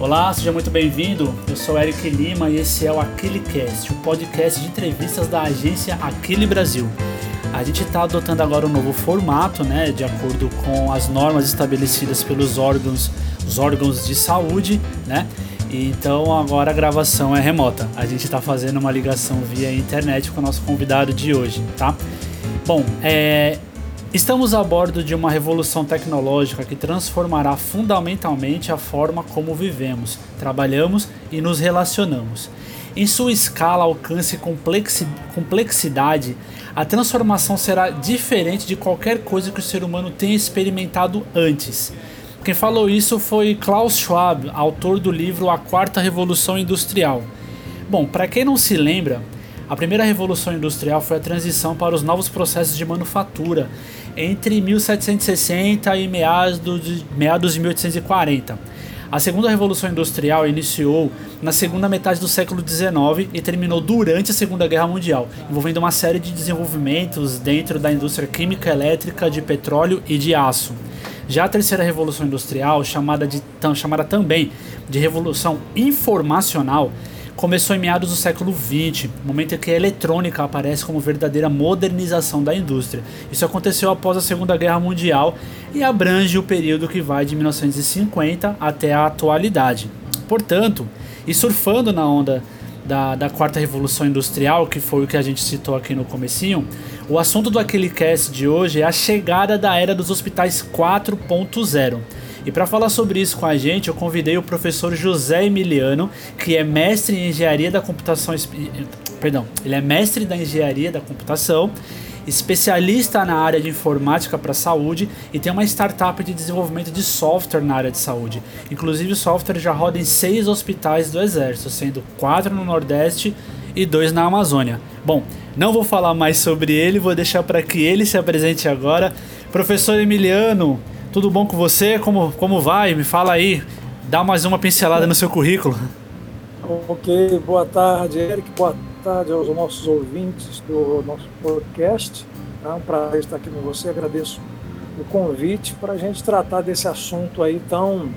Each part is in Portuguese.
Olá, seja muito bem-vindo. Eu sou Eric Lima e esse é o AquileCast, o podcast de entrevistas da agência Aquile Brasil. A gente está adotando agora um novo formato, né, de acordo com as normas estabelecidas pelos órgãos, os órgãos de saúde, né? Então agora a gravação é remota. A gente está fazendo uma ligação via internet com o nosso convidado de hoje, tá? Bom, é, Estamos a bordo de uma revolução tecnológica que transformará fundamentalmente a forma como vivemos, trabalhamos e nos relacionamos. Em sua escala, alcance e complexidade, a transformação será diferente de qualquer coisa que o ser humano tenha experimentado antes. Quem falou isso foi Klaus Schwab, autor do livro A Quarta Revolução Industrial. Bom, para quem não se lembra, a primeira revolução industrial foi a transição para os novos processos de manufatura entre 1760 e meados de, meados de 1840. A segunda revolução industrial iniciou na segunda metade do século XIX e terminou durante a Segunda Guerra Mundial, envolvendo uma série de desenvolvimentos dentro da indústria química, elétrica, de petróleo e de aço. Já a terceira revolução industrial, chamada, de, chamada também de revolução informacional, começou em meados do século XX, momento em que a eletrônica aparece como verdadeira modernização da indústria. Isso aconteceu após a Segunda Guerra Mundial e abrange o período que vai de 1950 até a atualidade. Portanto, e surfando na onda da, da quarta revolução industrial, que foi o que a gente citou aqui no comecinho, o assunto do Aquele Cast de hoje é a chegada da era dos hospitais 4.0. E para falar sobre isso com a gente, eu convidei o professor José Emiliano, que é mestre em engenharia da computação, perdão, ele é mestre da engenharia da computação, especialista na área de informática para saúde e tem uma startup de desenvolvimento de software na área de saúde. Inclusive o software já roda em seis hospitais do Exército, sendo quatro no Nordeste e dois na Amazônia. Bom, não vou falar mais sobre ele, vou deixar para que ele se apresente agora. Professor Emiliano, tudo bom com você? Como, como vai? Me fala aí. Dá mais uma pincelada no seu currículo. Ok, boa tarde, Eric. Boa tarde aos nossos ouvintes do nosso podcast. É um prazer estar aqui com você. Agradeço o convite para a gente tratar desse assunto aí tão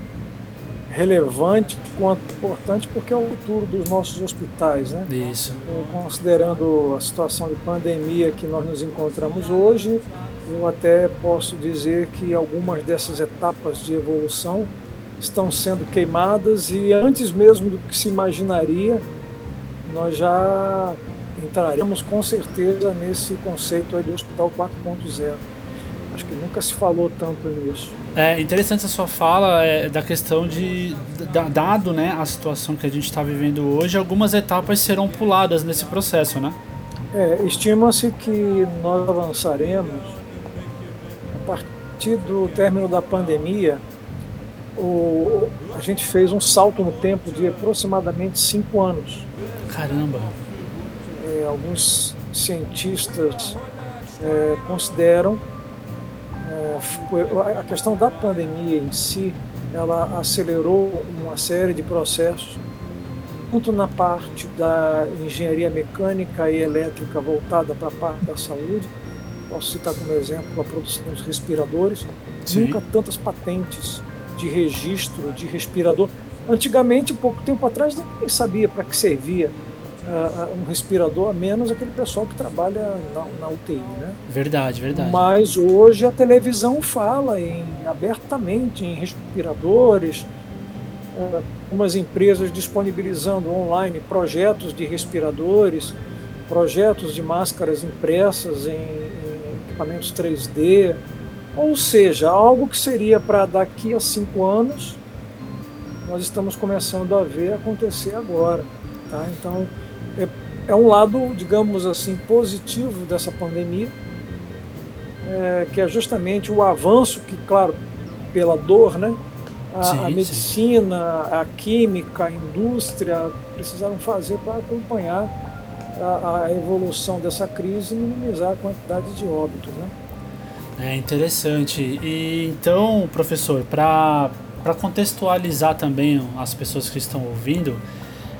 relevante quanto importante, porque é o futuro dos nossos hospitais, né? Isso. Considerando a situação de pandemia que nós nos encontramos hoje, eu até posso dizer que algumas dessas etapas de evolução estão sendo queimadas e antes mesmo do que se imaginaria, nós já entraremos com certeza nesse conceito de hospital 4.0. Acho que nunca se falou tanto nisso. É interessante a sua fala é, da questão de, dado né, a situação que a gente está vivendo hoje, algumas etapas serão puladas nesse processo, né? É, estima-se que nós avançaremos partir do término da pandemia. O, a gente fez um salto no tempo de aproximadamente cinco anos. Caramba! É, alguns cientistas é, consideram é, a questão da pandemia em si, ela acelerou uma série de processos, tanto na parte da engenharia mecânica e elétrica voltada para a parte da saúde. Posso citar como exemplo a produção dos respiradores. Sim. Nunca tantas patentes de registro de respirador. Antigamente, pouco tempo atrás, ninguém sabia para que servia uh, um respirador, a menos aquele pessoal que trabalha na, na, UTI, né? Verdade, verdade. Mas hoje a televisão fala em, abertamente em respiradores, uh, umas empresas disponibilizando online projetos de respiradores, projetos de máscaras impressas em, em equipamentos 3D, ou seja, algo que seria para daqui a cinco anos, nós estamos começando a ver acontecer agora. Tá? Então, é, é um lado, digamos assim, positivo dessa pandemia, é, que é justamente o avanço que, claro, pela dor, né? A, sim, a medicina, sim. a química, a indústria precisaram fazer para acompanhar a, a, evolução dessa crise e minimizar a quantidade de óbitos. Né? É interessante. E então, professor, para contextualizar também as pessoas que estão ouvindo,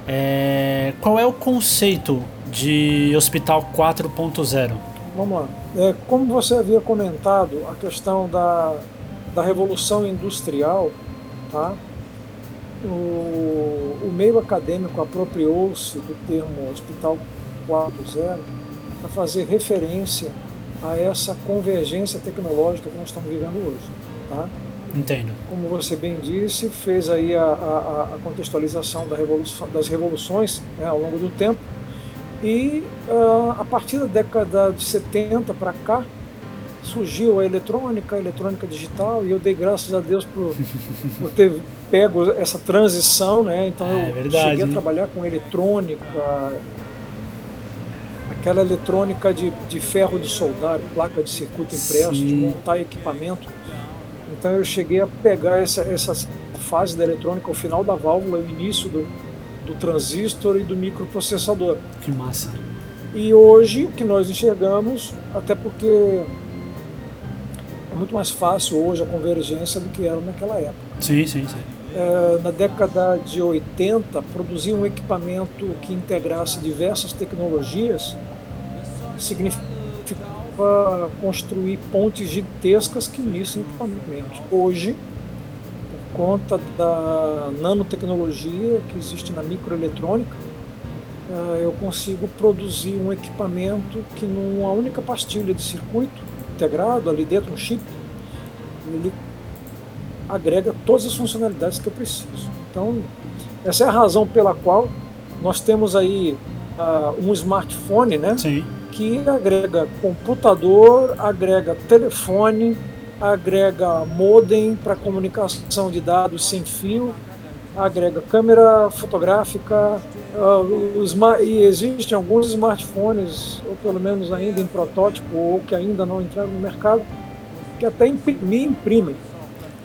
é, qual é o conceito de Hospital 4.0? Vamos lá. É, como você havia comentado, a questão da, da revolução industrial, tá? o, o meio acadêmico apropriou-se do termo Hospital 4.0 para fazer referência a essa convergência tecnológica que nós estamos vivendo hoje. Tá? Entendo. Como você bem disse, fez aí a, a, a contextualização da revolução, das revoluções né, ao longo do tempo. E uh, a partir da década de 70 para cá, surgiu a eletrônica, a eletrônica digital, e eu dei graças a Deus por, por ter pego essa transição, né? Então é, eu verdade, cheguei a né? trabalhar com eletrônica, aquela eletrônica de, de ferro de soldar, placa de circuito impresso, Sim. de montar equipamento. Então eu cheguei a pegar essa, essa fase da eletrônica, o final da válvula, o início do, do transistor e do microprocessador. Que massa. E hoje o que nós enxergamos, até porque é muito mais fácil hoje a convergência do que era naquela época. Sim, sim, sim. É, na década de 80, produzir um equipamento que integrasse diversas tecnologias significava construir pontes gigantescas que unissem equipamentos. Hoje, por conta da nanotecnologia que existe na microeletrônica, eh, eu consigo produzir um equipamento que numa única pastilha de circuito integrado ali dentro, um chip, ele agrega todas as funcionalidades que eu preciso. Então, essa é a razão pela qual nós temos aí uh, um smartphone, né? Sim. Que agrega computador, agrega telefone, agrega modem para comunicação de dados sem fio, agrega câmera fotográfica, uh, e existem alguns smartphones, ou pelo menos ainda em protótipo, ou que ainda não entraram no mercado, que até imprimir imprimem.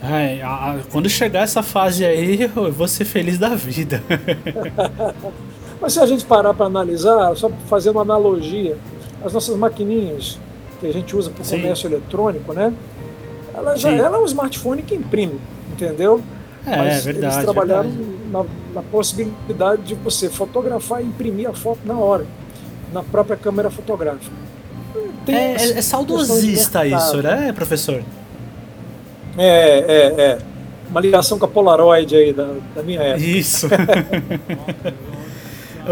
É, a, a, quando chegar essa fase aí, eu vou ser feliz da vida. Mas se a gente parar para analisar, só fazer uma analogia, as nossas maquininhas que a gente usa para o comércio eletrônico, né? Ela, já, ela é um smartphone que imprime, entendeu? É, Mas é verdade. eles trabalharam verdade. na, na, possibilidade de você fotografar e imprimir a foto na hora, na própria câmera fotográfica. É, é, é, saudosista isso, né, professor? É, é, é. Uma ligação com a Polaroid aí da, da minha época. Isso.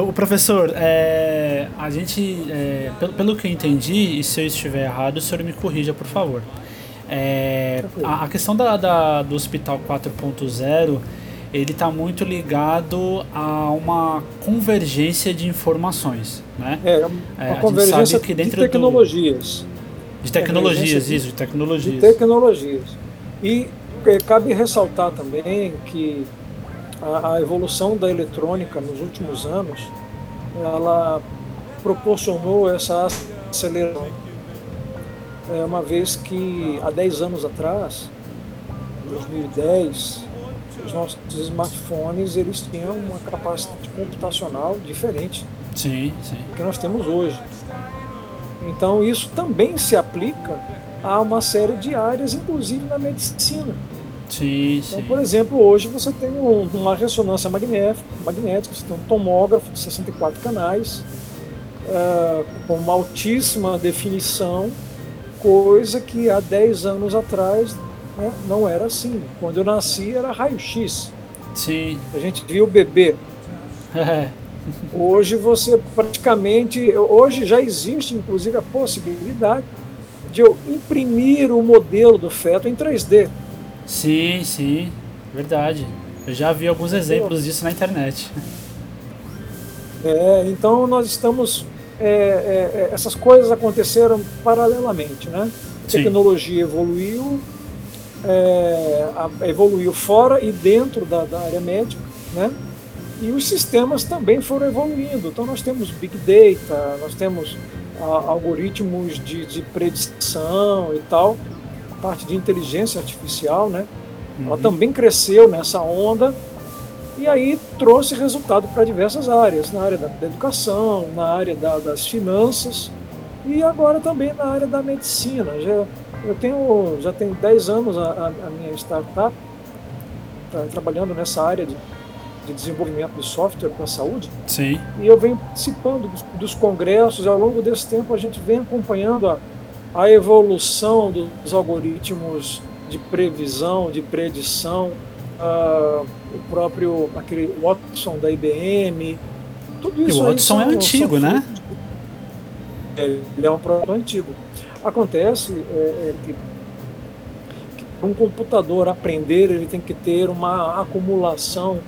o professor, é, a gente, é, pelo, pelo que eu entendi, e se eu estiver errado, o senhor me corrija, por favor. É, a, a, questão da, da, do Hospital 4.0 ele está muito ligado a uma convergência de informações, né? É, uma convergência de tecnologias. Do, de tecnologias, isso, de tecnologias. De tecnologias. E cabe ressaltar também que a, a evolução da eletrônica nos últimos anos, ela proporcionou essa aceleração é uma vez que há 10 anos atrás, em 2010, os nossos smartphones eles tinham uma capacidade computacional diferente sim, sim. do que nós temos hoje. Então isso também se aplica a uma série de áreas, inclusive na medicina. Sim, então, sim. por exemplo, hoje você tem um, uma ressonância magnética, magnética, você tem um tomógrafo de 64 canais, uh, com uma altíssima definição, coisa que há 10 anos atrás né, não era assim. Quando eu nasci era raio-x. Sim. A gente via o bebê. É. Hoje você praticamente, hoje já existe inclusive a possibilidade de eu imprimir o modelo do feto em 3D. Sim, sim, verdade. Eu já vi alguns exemplos disso na internet. É, então nós estamos é, é, essas coisas aconteceram paralelamente, né? A Sim. tecnologia evoluiu, é, evoluiu fora e dentro da, da, área médica, né? E os sistemas também foram evoluindo. Então nós temos big data, nós temos algoritmos de, de, predição e tal, parte de inteligência artificial, né? Uhum. Ela também cresceu nessa onda e aí trouxe resultado para diversas áreas, na área da, da educação, na área da, das finanças e agora também na área da medicina. Já, eu tenho, já tenho 10 anos a, a minha startup tá, trabalhando nessa área de, de desenvolvimento de software para a saúde. Sim. E eu venho participando dos, dos congressos e ao longo desse tempo a gente vem acompanhando a, a evolução dos algoritmos de previsão, de predição, uh, o próprio aquele Watson da IBM, tudo isso. E o Watson é antigo, né? Ele é um produto antigo. Acontece é, é que, que um computador aprender, ele tem que ter uma acumulação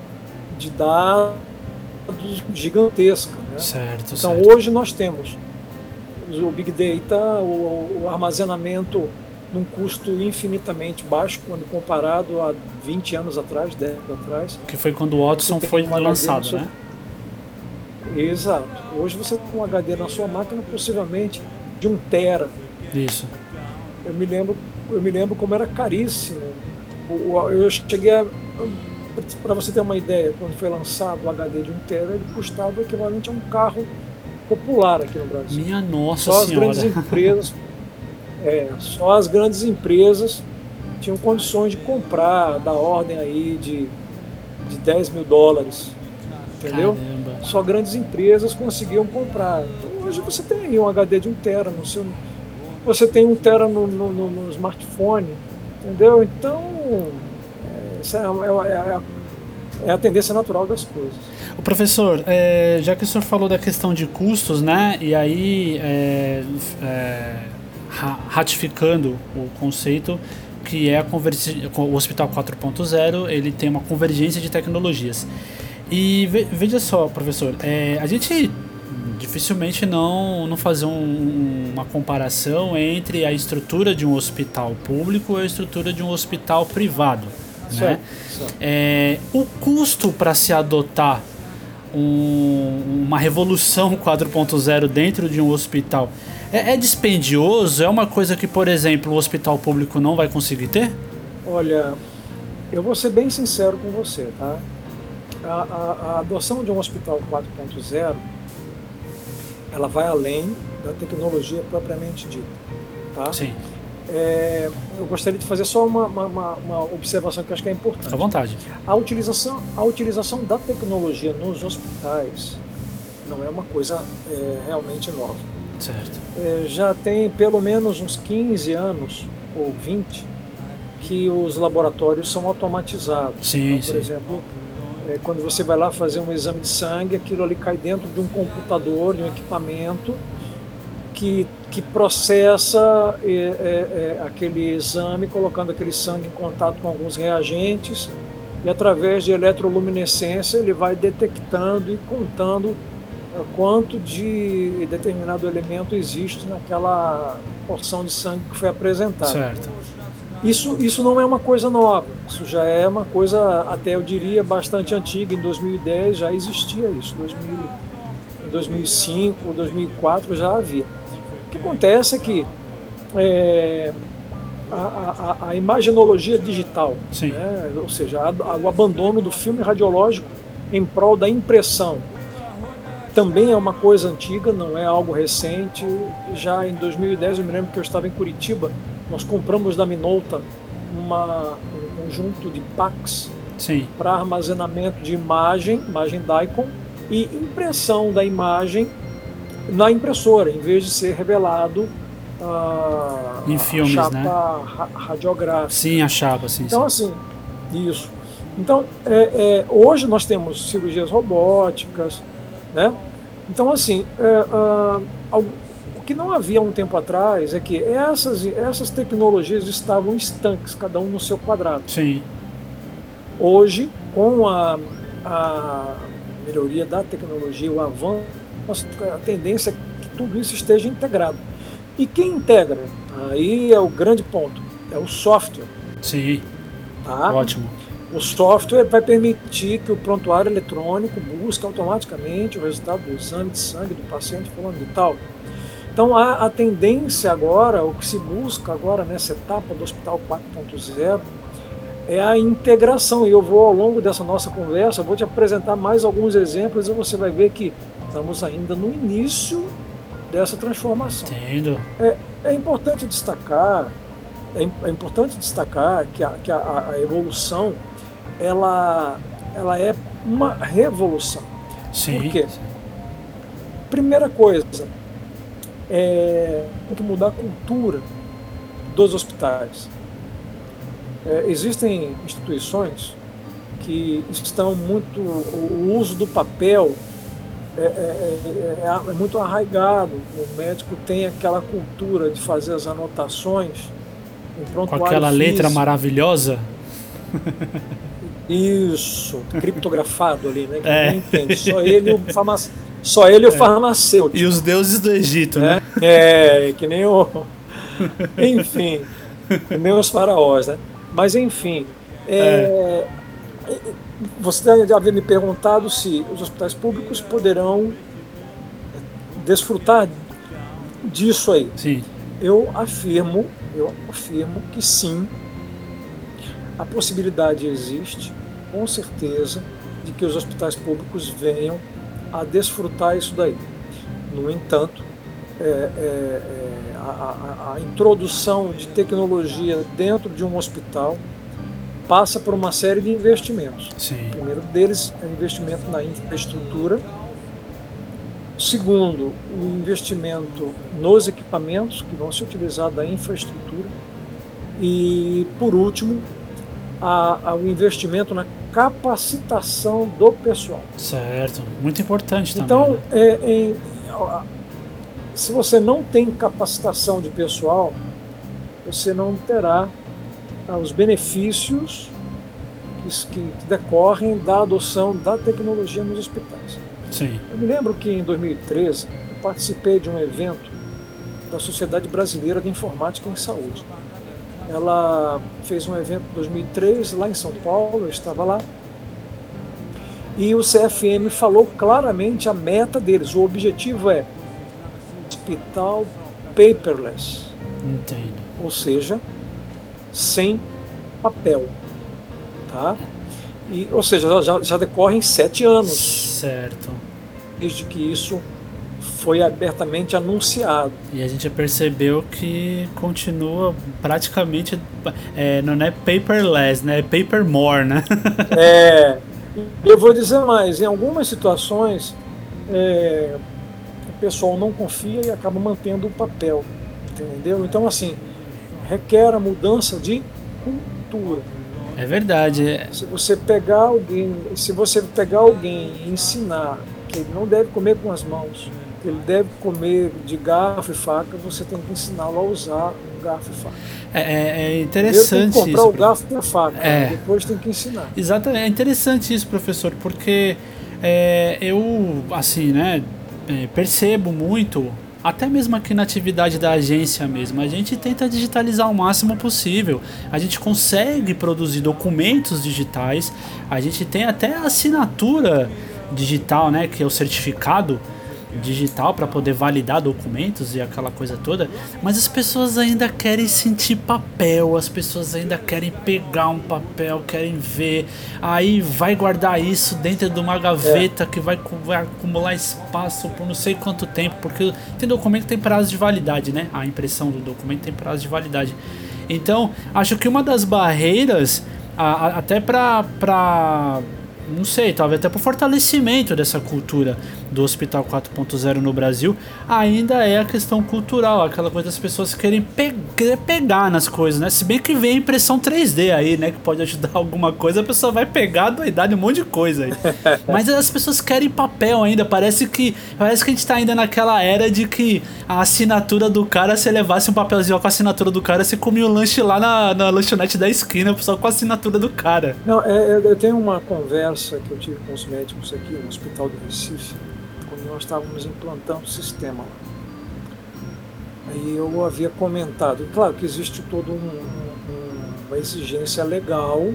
de dados gigantesca. Né? Certo, então certo. hoje nós temos o Big Data, o, o armazenamento num custo infinitamente baixo quando comparado a 20 anos atrás, 10 anos atrás. Que foi quando o Watson foi lançado, né? Exato. Hoje você tem um HD na sua máquina possivelmente de um tera. Isso. Eu me lembro, eu me lembro como era caríssimo. Eu cheguei a para você ter uma ideia, quando foi lançado o HD de um tera, ele custava o equivalente a um carro popular aqui no Brasil. Minha nossa só senhora. as grandes empresas, é, só as grandes empresas tinham condições de comprar da ordem aí de, de 10 mil dólares. Entendeu? Caramba. Só grandes empresas conseguiam comprar. Então, hoje você tem aí um HD de um tera no seu. Você tem um tera no, no, no, no smartphone. Entendeu? Então. É, essa é, é, é, é a tendência natural das coisas. O professor, é, já que o senhor falou da questão de custos, né? E aí é, é, ratificando o conceito que é a o Hospital 4.0, ele tem uma convergência de tecnologias. E veja só, professor, é, a gente dificilmente não, não fazer um, uma comparação entre a estrutura de um hospital público e a estrutura de um hospital privado. Né? É, o custo para se adotar um, uma revolução 4.0 dentro de um hospital é, é, dispendioso? É uma coisa que, por exemplo, o hospital público não vai conseguir ter? Olha, eu vou ser bem sincero com você, tá? A, a, a adoção de um hospital 4.0 ela vai além da tecnologia propriamente dita, tá? Sim. É, eu gostaria de fazer só uma, uma, uma, observação que eu acho que é importante. À vontade. A utilização, a utilização da tecnologia nos hospitais não é uma coisa é, realmente nova. Certo. É, já tem pelo menos uns 15 anos ou 20 que os laboratórios são automatizados. Sim, então, por sim. exemplo, é, quando você vai lá fazer um exame de sangue, aquilo ali cai dentro de um computador, de um equipamento que, que processa é, é, é, aquele exame, colocando aquele sangue em contato com alguns reagentes, e através de eletroluminescência ele vai detectando e contando é, quanto de determinado elemento existe naquela porção de sangue que foi apresentada. Certo. Isso, isso não é uma coisa nova, isso já é uma coisa, até eu diria, bastante antiga. Em 2010 já existia isso, 2000, em 2005, 2004 já havia. O que acontece é que é, a, a, a, imagenologia digital, né, ou seja, a, o abandono do filme radiológico em prol da impressão, também é uma coisa antiga, não é algo recente. Já em 2010, eu me lembro que eu estava em Curitiba, nós compramos da Minolta uma, um conjunto de packs para armazenamento de imagem, imagem DICOM, e impressão da imagem na impressora, em vez de ser revelado a, em filmes, a chapa né? radiográfica. Sim, a chapa, sim. Então, sim. assim, isso. Então, é, é, hoje nós temos cirurgias robóticas, né? Então, assim, é, uh, o que não havia um tempo atrás é que essas, essas tecnologias estavam estanques, cada um no seu quadrado. Sim. Hoje, com a, a melhoria da tecnologia, o avanço a tendência é que tudo isso esteja integrado. E quem integra? Aí é o grande ponto, é o software. Sim. Tá? Ótimo. O software vai permitir que o prontuário eletrônico busque automaticamente o resultado do exame de sangue do paciente falando de tal. Então a, a tendência agora, o que se busca agora nessa etapa do Hospital 4.0 é a integração. E eu vou ao longo dessa nossa conversa, vou te apresentar mais alguns exemplos e você vai ver que estamos ainda no início dessa transformação. Entendo. É, é importante destacar, é, é, importante destacar que, a, que a, a, evolução ela, ela é uma revolução. Sim. Por quê? Primeira coisa, é, tem que mudar a cultura dos hospitais. É, existem instituições que estão muito. O uso do papel é, é, é, é, muito arraigado. O médico tem aquela cultura de fazer as anotações Com aquela físico. letra maravilhosa? Isso, criptografado ali, né? Que é. entende. Só ele, o farmac... Só ele o farmacêutico. E os deuses do Egito, né? É, que nem o. Enfim, que nem os faraós, né? Mas enfim, é, você já havia me perguntado se os hospitais públicos poderão desfrutar disso aí. Sim. Eu afirmo, eu afirmo que sim. A possibilidade existe, com certeza, de que os hospitais públicos venham a desfrutar isso daí. No entanto, é, é, é, a, a, a introdução de tecnologia dentro de um hospital passa por uma série de investimentos. Sim. O primeiro deles é o investimento na infraestrutura. Segundo, o investimento nos equipamentos que vão ser utilizados da infraestrutura. E, por último, a, a, o investimento na capacitação do pessoal. Certo, muito importante também. Então, né? é, em, se você não tem capacitação de pessoal, você não terá os benefícios que, que, decorrem da adoção da tecnologia nos hospitais. Sim. Eu me lembro que em 2013 eu participei de um evento da Sociedade Brasileira de Informática em Saúde. Ela fez um evento em 2003 lá em São Paulo, eu estava lá. E o CFM falou claramente a meta deles. O objetivo é hospital paperless. Entendo. Ou seja, sem papel. Tá? E, ou seja, já, já decorrem sete anos. Certo. Desde que isso foi abertamente anunciado. E a gente percebeu que continua praticamente. É, não é paperless, né? É paper more, né? é. Eu vou dizer mais: em algumas situações, é, o pessoal não confia e acaba mantendo o papel. Entendeu? Então, assim, requer a mudança de cultura. É verdade. Se você pegar alguém, se você pegar alguém e ensinar que ele não deve comer com as mãos, que ele deve comer de garfo e faca, você tem que ensiná-lo a usar um garfo e faca. É, é, é interessante tem que comprar isso. o garfo e a faca, é. depois tem que ensinar. Exatamente, é interessante isso, professor, porque é, eu, assim, né, é, percebo muito até mesmo aqui na atividade da agência mesmo, a gente tenta digitalizar o máximo possível. A gente consegue produzir documentos digitais, a gente tem até assinatura digital, né, que é o certificado digital para poder validar documentos e aquela coisa toda, mas as pessoas ainda querem sentir papel, as pessoas ainda querem pegar um papel, querem ver, aí vai guardar isso dentro de uma gaveta é. que vai, vai, acumular espaço por não sei quanto tempo, porque tem documento que tem prazo de validade, né? A impressão do documento tem prazo de validade. Então, acho que uma das barreiras, a, a, até para não sei, talvez até por fortalecimento dessa cultura do Hospital 4.0 no Brasil, ainda é a questão cultural, aquela coisa das pessoas querem pe pegar nas coisas, né? Se bem que vem a impressão 3D aí, né? Que pode ajudar alguma coisa, a pessoa vai pegar a doidade, um monte de coisa aí. Mas as pessoas querem papel ainda, parece que parece que a gente tá ainda naquela era de que a assinatura do cara, se levasse um papelzinho com a assinatura do cara, você comia o lanche lá na, na lanchonete da esquina, só com a assinatura do cara. Não, é, eu tenho uma conversa que eu tive com os médicos aqui no Hospital do Recife, nós estávamos implantando o sistema lá. Aí eu havia comentado, claro que existe toda um, um, uma exigência legal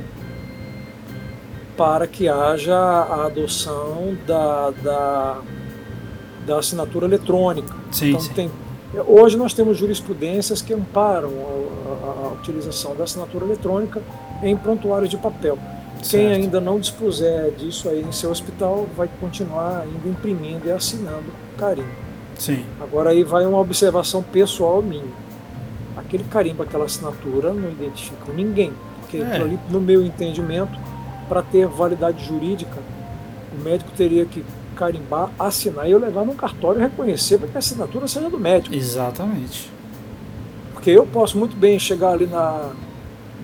para que haja a adoção da, da, da assinatura eletrônica. Sim, então, sim. Tem, hoje nós temos jurisprudências que amparam a, a, a utilização da assinatura eletrônica em prontuários de papel. Quem ainda não dispuser disso aí em seu hospital vai continuar ainda imprimindo e assinando carimbo. Sim. Agora aí vai uma observação pessoal minha. Aquele carimbo, aquela assinatura não identifica ninguém. Porque é. ali, no meu entendimento, para ter validade jurídica, o médico teria que carimbar, assinar e eu levar num cartório e reconhecer para que a assinatura seja do médico. Exatamente. Porque eu posso muito bem chegar ali na,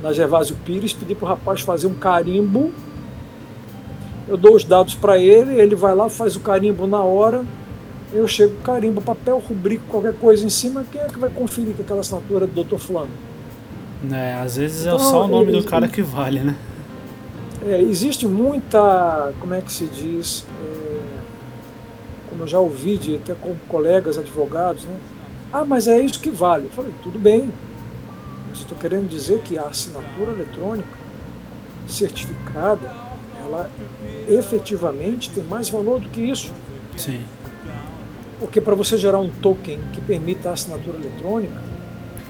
na Gervásio Pires, pedi para o rapaz fazer um carimbo eu dou os dados para ele, ele vai lá, faz o carimbo na hora, eu chego com carimbo, papel, rubrico, qualquer coisa em cima, quem é que vai conferir que aquela assinatura é do Dr. Fulano? É, às vezes é então, só o nome do cara que vale, né? É, existe muita, como é que se diz, é, como eu já ouvi de até com colegas advogados, né? Ah, mas é isso que vale. Eu falei, tudo bem. Mas estou querendo dizer que a assinatura eletrônica certificada, ela efetivamente tem mais valor do que isso. Sim. Porque para você gerar um token que permita a assinatura eletrônica,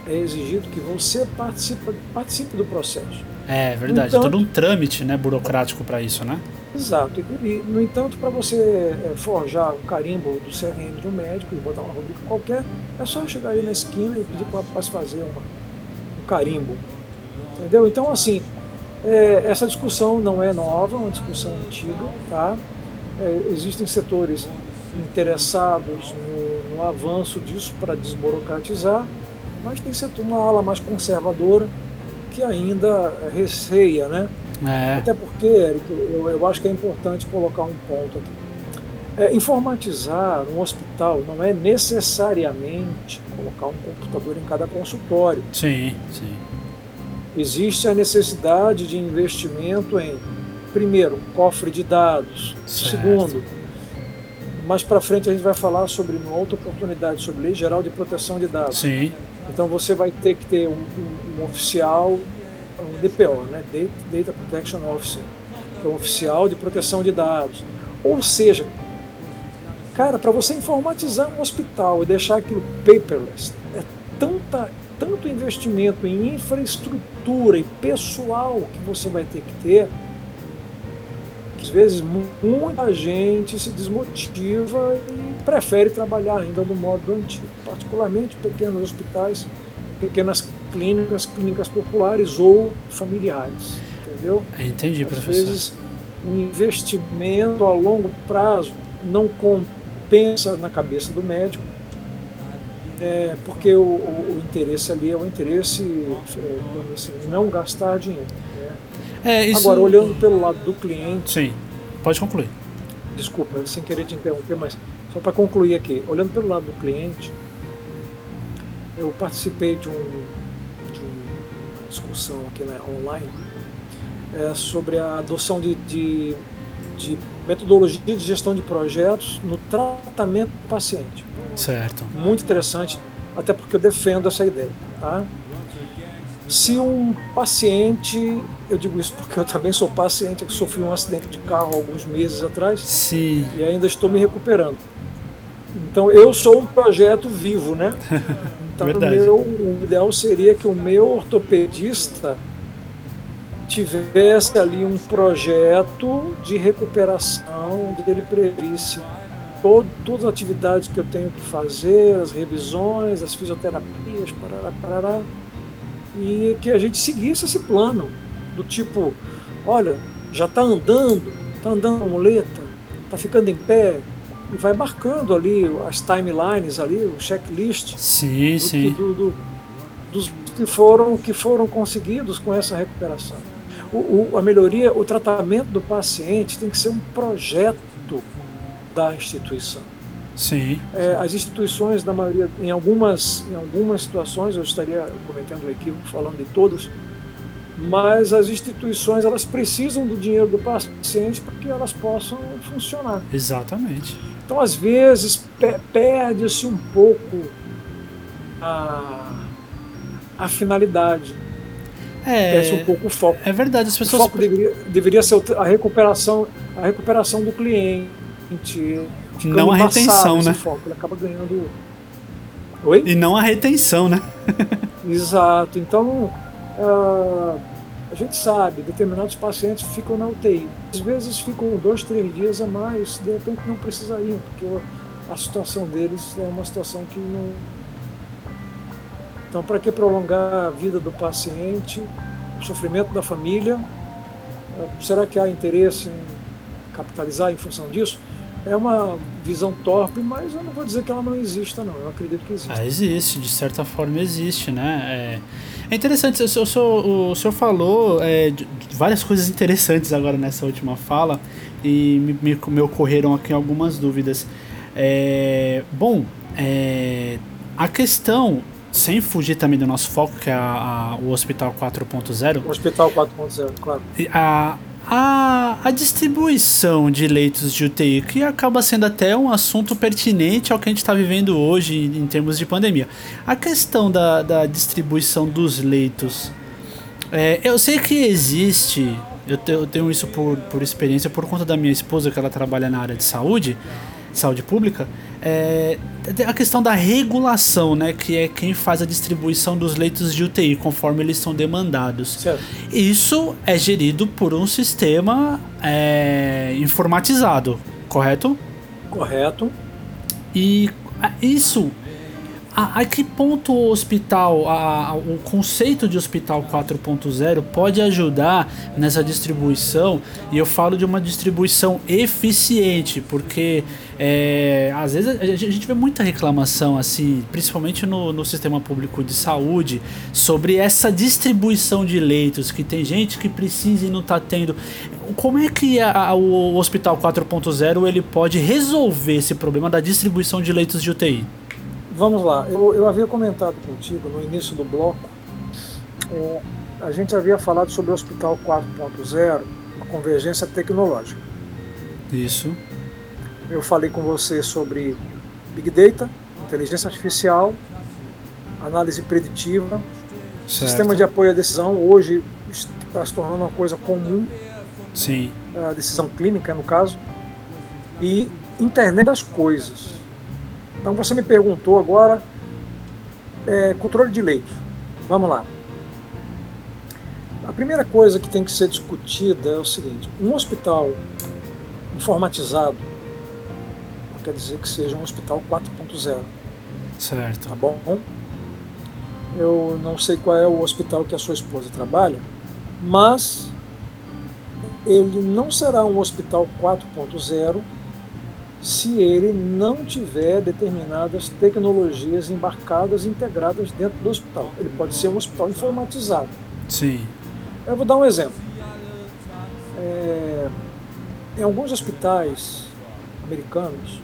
é exigido que você participe, participe do processo. É verdade, entanto, todo um trâmite né, burocrático para isso, né? Exato. E, no entanto, para você é, forjar o carimbo do CRM de um médico e botar uma rubrica qualquer, é só chegar aí na esquina e pedir para se fazer uma, um carimbo. Entendeu? Então, assim, é, essa discussão não é nova, é uma discussão antiga, tá? É, existem setores interessados no, no avanço disso para desburocratizar, mas tem setor, uma ala mais conservadora que ainda receia, né? É. Até porque, Eric, eu, eu, acho que é importante colocar um ponto aqui. É, informatizar um hospital não é necessariamente colocar um computador em cada consultório. Sim, sim. Existe a necessidade de investimento em, primeiro, cofre de dados. Certo. Segundo, mais para frente a gente vai falar sobre, uma outra oportunidade, sobre Lei Geral de Proteção de Dados. Sim. Então você vai ter que ter um, um, um oficial, um DPO, né? Data Protection Officer, que é um oficial de proteção de dados. Ou seja, cara, para você informatizar um hospital e deixar aquilo paperless, é tanta tanto investimento em infraestrutura e pessoal que você vai ter que ter, que às vezes muita gente se desmotiva e prefere trabalhar ainda no modo antigo, particularmente pequenos hospitais, pequenas clínicas, clínicas populares ou familiares, entendeu? Entendi, às professor. Às vezes um investimento a longo prazo não compensa na cabeça do médico é, porque o, o, o, interesse ali é o interesse é, assim, não gastar dinheiro. Né? É, isso... Agora, olhando pelo lado do cliente. Sim, pode concluir. Desculpa, sem querer te interromper, mas só para concluir aqui, olhando pelo lado do cliente, eu participei de, um, de uma discussão aqui né, online é, sobre a adoção de, de, de metodologia de gestão de projetos no tratamento do paciente. Certo. Muito interessante, até porque eu defendo essa ideia. Tá? Se um paciente, eu digo isso porque eu também sou paciente que sofri um acidente de carro alguns meses atrás Sim. e ainda estou me recuperando. Então eu sou um projeto vivo, né? Então Verdade. Meu, o ideal seria que o meu ortopedista tivesse ali um projeto de recuperação, onde ele previsse todo, todas as atividades que eu tenho que fazer, as revisões, as fisioterapias, parará, parará, e que a gente seguisse esse plano, do tipo, olha, já está andando, está andando a muleta, está ficando em pé, e vai marcando ali as timelines ali, o checklist sim, do, sim. Do, do, dos que foram, que foram conseguidos com essa recuperação. O, o, a melhoria, o tratamento do paciente tem que ser um projeto da instituição. Sim. É, as instituições, na maioria, em algumas, em algumas situações, eu estaria cometendo o equívoco falando de todas, mas as instituições elas precisam do dinheiro do paciente para que elas possam funcionar. Exatamente. Então, às vezes, perde-se um pouco a, a finalidade. É, perde um pouco o foco. É verdade, as pessoas. O foco deveria, deveria ser a recuperação, a recuperação do cliente não a retenção, né? Foco, ele acaba ganhando. Oi? E não a retenção, né? Exato. Então, uh, a gente sabe, determinados pacientes ficam na UTI. Às vezes ficam dois, três dias a mais, de repente não precisariam, porque a situação deles é uma situação que não. Então, para que prolongar a vida do paciente, o sofrimento da família? Será que há interesse em capitalizar em função disso? é uma visão torpe, mas eu não vou dizer que ela não exista, não. Eu acredito que existe. Ah, existe, de certa forma existe, né? É, é interessante, o senhor, o senhor, o senhor falou é, de várias coisas interessantes agora nessa última fala e me, me, me ocorreram aqui algumas dúvidas. É, bom, é, a questão, sem fugir também do nosso foco, que é a, a, o Hospital 4.0. O Hospital 4.0, claro. A, a, a distribuição de leitos de UTI, que acaba sendo até um assunto pertinente ao que a gente está vivendo hoje em, em, termos de pandemia. A questão da, da distribuição dos leitos. É, eu sei que existe, eu, te, eu tenho isso por, por experiência, por conta da minha esposa, que ela trabalha na área de saúde, saúde pública é, a questão da regulação, né, que é quem faz a distribuição dos leitos de UTI conforme eles são demandados. Certo. Isso é gerido por um sistema é, informatizado, correto? Correto. E isso a, a, que ponto o hospital, a, a, o conceito de hospital 4.0 pode ajudar nessa distribuição? E eu falo de uma distribuição eficiente, porque é, às vezes a gente vê muita reclamação, assim, principalmente no, no sistema público de saúde, sobre essa distribuição de leitos, que tem gente que precisa e não está tendo. Como é que a, o Hospital 4.0 ele pode resolver esse problema da distribuição de leitos de UTI? Vamos lá, eu, eu havia comentado contigo no início do bloco, é, a gente havia falado sobre o Hospital 4.0, a convergência tecnológica. Isso. Eu falei com você sobre Big Data, inteligência artificial, análise preditiva, certo. sistema de apoio à decisão, hoje está se tornando uma coisa comum. Sim. A decisão clínica, no caso. E internet das coisas. Então você me perguntou agora é, controle de leito. Vamos lá. A primeira coisa que tem que ser discutida é o seguinte: um hospital informatizado não quer dizer que seja um hospital 4.0. Certo. Tá bom? Eu não sei qual é o hospital que a sua esposa trabalha, mas ele não será um hospital 4.0 se ele não tiver determinadas tecnologias embarcadas integradas dentro do hospital. Ele pode ser um hospital informatizado. Sim. Eu vou dar um exemplo. É, em alguns hospitais americanos,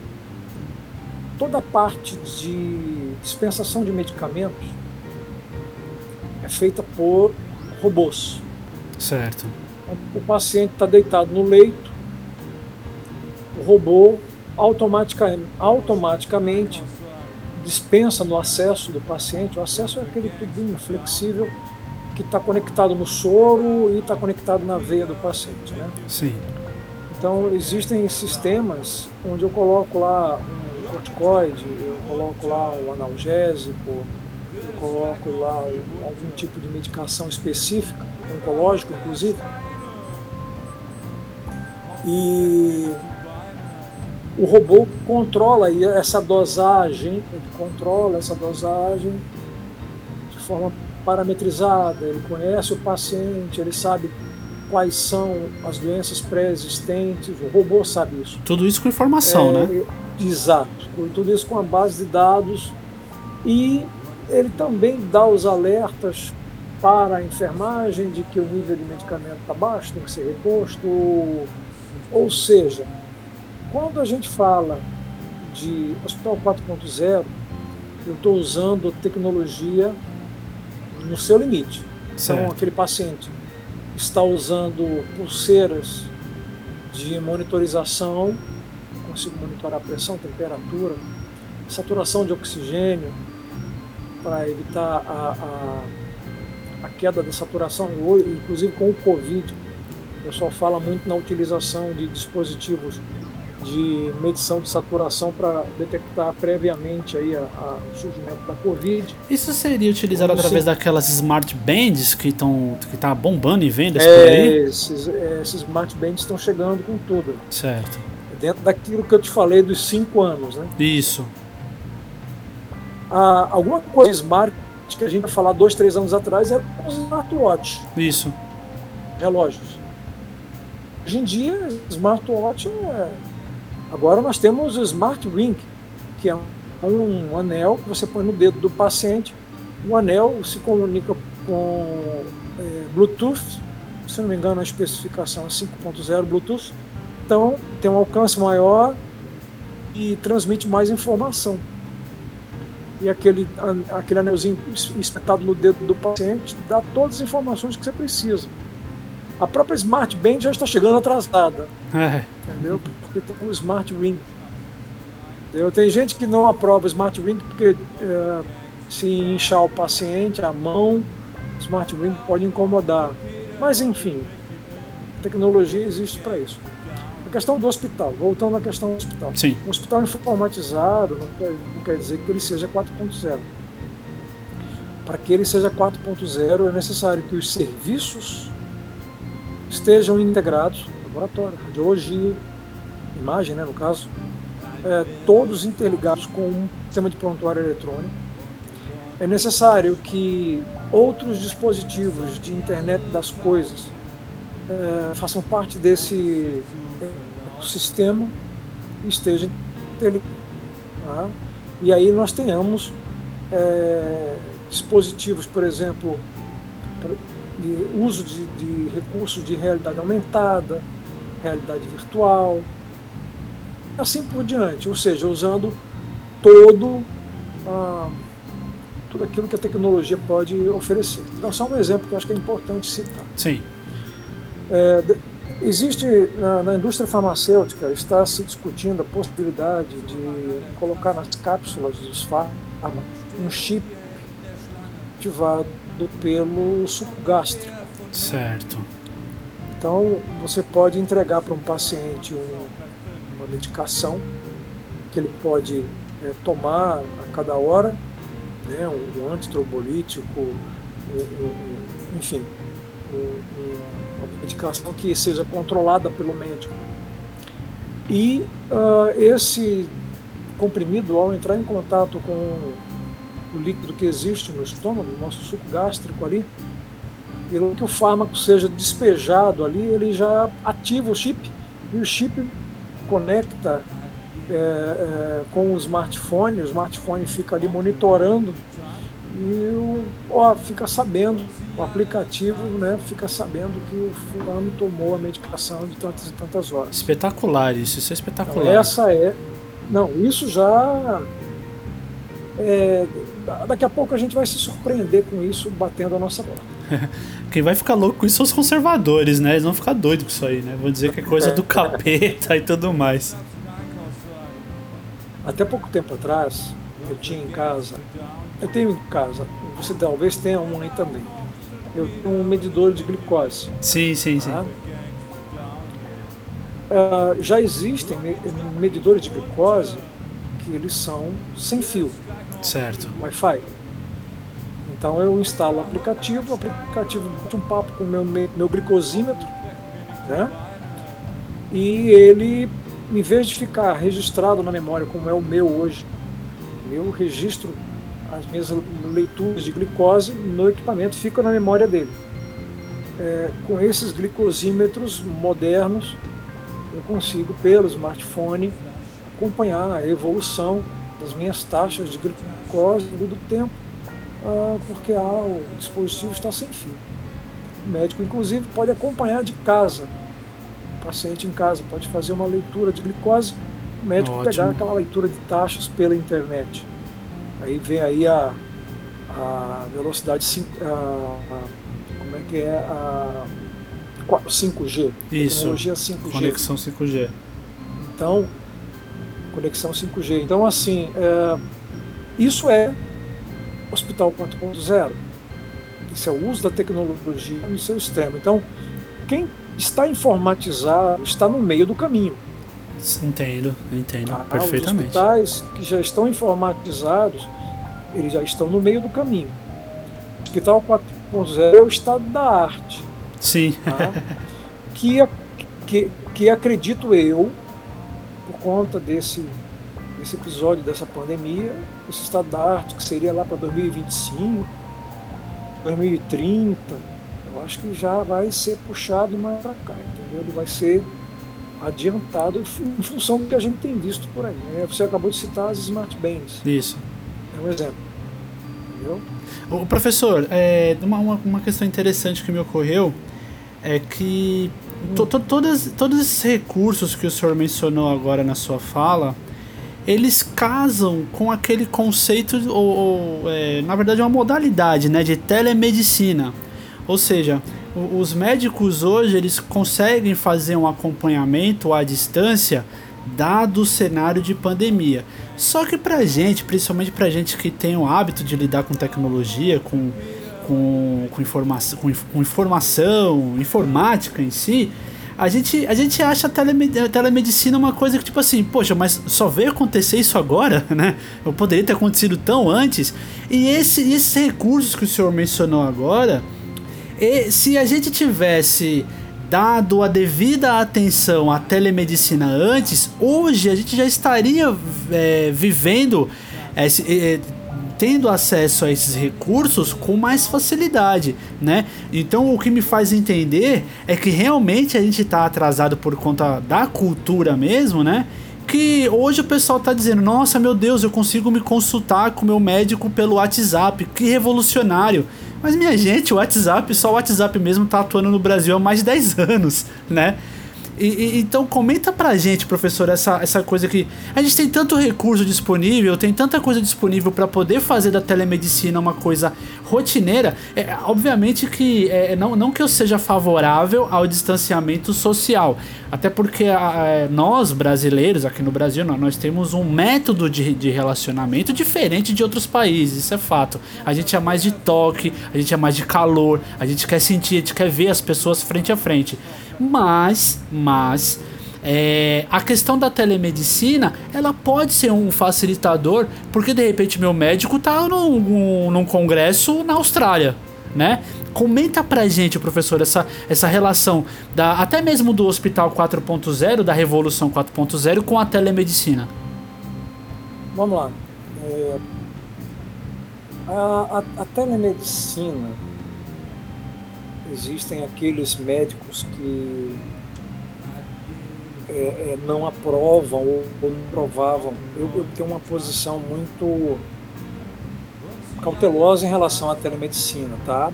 toda a parte de dispensação de medicamentos é feita por robôs. Certo. O paciente está deitado no leito, o robô automaticamente, automaticamente dispensa no acesso do paciente. O acesso é aquele tubinho flexível que está conectado no soro e está conectado na veia do paciente. Né? Sim. Então existem sistemas onde eu coloco lá corticoide, eu coloco lá um analgésico, eu coloco lá algum tipo de medicação específica, oncológico inclusive. E o robô controla essa dosagem, ele controla essa dosagem de forma parametrizada, ele conhece o paciente, ele sabe quais são as doenças pré-existentes, o robô sabe isso. Tudo isso com informação, é, né? Exato, tudo isso com a base de dados e ele também dá os alertas para a enfermagem de que o nível de medicamento está baixo, tem que ser reposto, ou seja, quando a gente fala de Hospital 4.0, eu estou usando tecnologia no seu limite. Então, certo. Então, aquele paciente está usando pulseiras de monitorização, consigo monitorar a pressão, temperatura, saturação de oxigênio, para evitar a, a, a, queda da saturação, inclusive com o Covid. O pessoal fala muito na utilização de dispositivos de medição de saturação para detectar previamente aí a, a, o surgimento da Covid. Isso seria utilizado Como através se... daquelas smart bands que estão que tá bombando em vendas é, por aí? Esses, é, esses smart bands estão chegando com tudo. Certo. Dentro daquilo que eu te falei dos cinco anos, né? Isso. Ah, alguma coisa smart que a gente falar dois, três anos atrás era os smartwatch. Isso. Relógios. Hoje em dia, smartwatch é Agora nós temos o Smart Ring, que é um anel que você põe no dedo do paciente. O anel se comunica com é, Bluetooth, se não me engano a especificação é 5.0 Bluetooth, então tem um alcance maior e transmite mais informação. E aquele, aquele anelzinho espetado no dedo do paciente dá todas as informações que você precisa. A própria Smart Band já está chegando atrasada. É. Entendeu? Porque tem o Smart Ring. Entendeu? Tem gente que não aprova o Smart Ring porque é, se inchar o paciente, a mão, o Smart Ring pode incomodar. Mas enfim, tecnologia existe para isso. Questão do hospital, voltando à questão do hospital. Sim. Um hospital informatizado não quer, não quer dizer que ele seja 4.0. Para que ele seja 4.0 é necessário que os serviços estejam integrados, laboratório, radiologia, imagem, né, no caso, é, todos interligados com um sistema de prontuário eletrônico. É necessário que outros dispositivos de internet das coisas é, façam parte desse sistema e estejam interligados. Tá? E aí nós tenhamos é, dispositivos, por exemplo, de uso de, de recursos de realidade aumentada, realidade virtual, assim por diante, ou seja, usando todo, ah, tudo aquilo que a tecnologia pode oferecer. Então, só um exemplo que eu acho que é importante citar. Sim. É, existe na, na, indústria farmacêutica está se discutindo a possibilidade de colocar nas cápsulas dos fármacos um chip ativado pelo suco gástrico. Certo. Então, você pode entregar para um paciente um, uma medicação que ele pode é, tomar a cada hora, né, um, um antitrombolítico, um, um, enfim, medicação que seja controlada pelo médico. E uh, esse comprimido, ao entrar em contato com o líquido que existe no estômago, no nosso suco gástrico ali, pelo que o fármaco seja despejado ali, ele já ativa o chip e o chip conecta é, é, com o smartphone, o smartphone fica ali monitorando e ó, fica sabendo, o aplicativo né, fica sabendo que o fulano tomou a medicação de tantas e tantas horas. Espetacular isso, isso é espetacular. Então, essa é. Não, isso já. É, daqui a pouco a gente vai se surpreender com isso batendo a nossa porta. Quem vai ficar louco com isso são os conservadores, né? Eles vão ficar doidos com isso aí, né? Vão dizer que é coisa do capeta e tudo mais. Até pouco tempo atrás, eu tinha em casa, eu tenho em casa, você talvez tenha um aí também. Eu tenho um medidor de glicose. Sim, sim, sim. Tá? Uh, já existem medidores de glicose que eles são sem fio. Certo. Wi-Fi. Então eu instalo o aplicativo, o aplicativo bate um papo com o meu, meu glicosímetro, né? E ele, em vez de ficar registrado na memória, como é o meu hoje, eu registro as minhas leituras de glicose no equipamento, fica na memória dele. É, com esses glicosímetros modernos, eu consigo, pelo smartphone, acompanhar a evolução das minhas taxas de glicose do tempo ah, porque ah, o dispositivo está sem fio. O médico, inclusive, pode acompanhar de casa. O paciente em casa pode fazer uma leitura de glicose, o médico Ótimo. pegar aquela leitura de taxas pela internet. Aí vem aí a, a velocidade, a, a, como é que é a 5G. Isso. Tecnologia 5G. Conexão 5G. Então, conexão 5G. Então, assim, é, isso é Hospital 4.0. Isso é o uso da tecnologia no seu extremo. Então, quem está informatizado está no meio do caminho. Entendo, entendo ah, perfeitamente. Os hospitais que já estão informatizados, eles já estão no meio do caminho. O Hospital 4.0 é o estado da arte. Sim. Tá? que, que, que acredito eu, por conta desse esse episódio dessa pandemia, esse estado da arte, que seria lá para 2025, 2030, eu acho que já vai ser puxado mais para cá, entendeu? Ele vai ser adiantado em função do que a gente tem visto por aí. Né? Você acabou de citar as smart bands. Isso. É um exemplo. Entendeu? O professor, é, uma, uma questão interessante que me ocorreu é que to, to, todas, todos esses recursos que o senhor mencionou agora na sua fala, eles casam com aquele conceito, ou, ou é, na verdade uma modalidade né, de telemedicina. Ou seja, os médicos hoje eles conseguem fazer um acompanhamento à distância dado o cenário de pandemia. Só que pra gente, principalmente pra gente que tem o hábito de lidar com tecnologia, com, com, com, informa com, com informação, informática em si, a gente, a gente acha a, telemed telemedicina uma coisa que, tipo assim, poxa, mas só veio acontecer isso agora, né? Eu poderia ter acontecido tão antes. E esse, esses recursos que o senhor mencionou agora, e se a gente tivesse dado a devida atenção à telemedicina antes, hoje a gente já estaria é, vivendo, é, é, tendo acesso a esses recursos com mais facilidade, né? Então o que me faz entender é que realmente a gente está atrasado por conta da cultura mesmo, né? que hoje o pessoal tá dizendo: "Nossa, meu Deus, eu consigo me consultar com meu médico pelo WhatsApp. Que revolucionário". Mas minha gente, o WhatsApp, só o WhatsApp mesmo tá atuando no Brasil há mais de 10 anos, né? E, e, então comenta pra gente, professor, essa, essa coisa que a gente tem tanto recurso disponível, tem tanta coisa disponível para poder fazer da telemedicina uma coisa rotineira. É, obviamente que é, não, não que eu seja favorável ao distanciamento social, até porque a, nós brasileiros aqui no Brasil nós temos um método de, de relacionamento diferente de outros países, isso é fato. A gente é mais de toque, a gente é mais de calor, a gente quer sentir, a gente quer ver as pessoas frente a frente. Mas, mas é, a questão da telemedicina, ela pode ser um facilitador, porque de repente meu médico tá num, num congresso na Austrália, né? Comenta pra gente, professor, essa, essa relação da até mesmo do Hospital 4.0, da Revolução 4.0 com a telemedicina. Vamos lá. É, a, a, a telemedicina existem aqueles médicos que é, é, não aprovam ou, ou não provavam. Eu, eu, tenho uma posição muito cautelosa em relação à telemedicina, tá?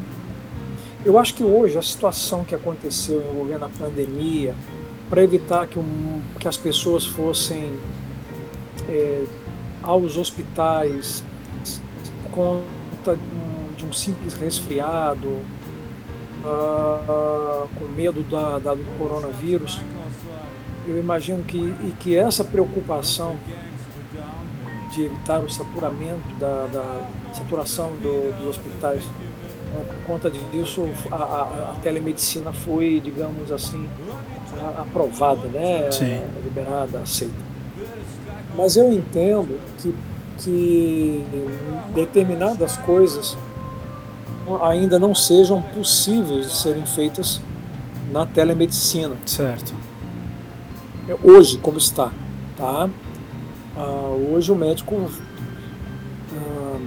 Eu acho que hoje a situação que aconteceu envolvendo a pandemia, para evitar que, um, que as pessoas fossem é, aos hospitais por conta de um, simples resfriado, uh, com medo da, da, do coronavírus, eu imagino que, e que essa preocupação de evitar o saturamento da, da saturação do, dos hospitais, né, por conta disso a, a, a, telemedicina foi, digamos assim, aprovada, né, Sim. liberada, aceita. Mas eu entendo que, que determinadas coisas ainda não sejam possíveis de serem feitas na telemedicina. Certo. É, hoje, como está, tá? Uh, hoje o médico uh,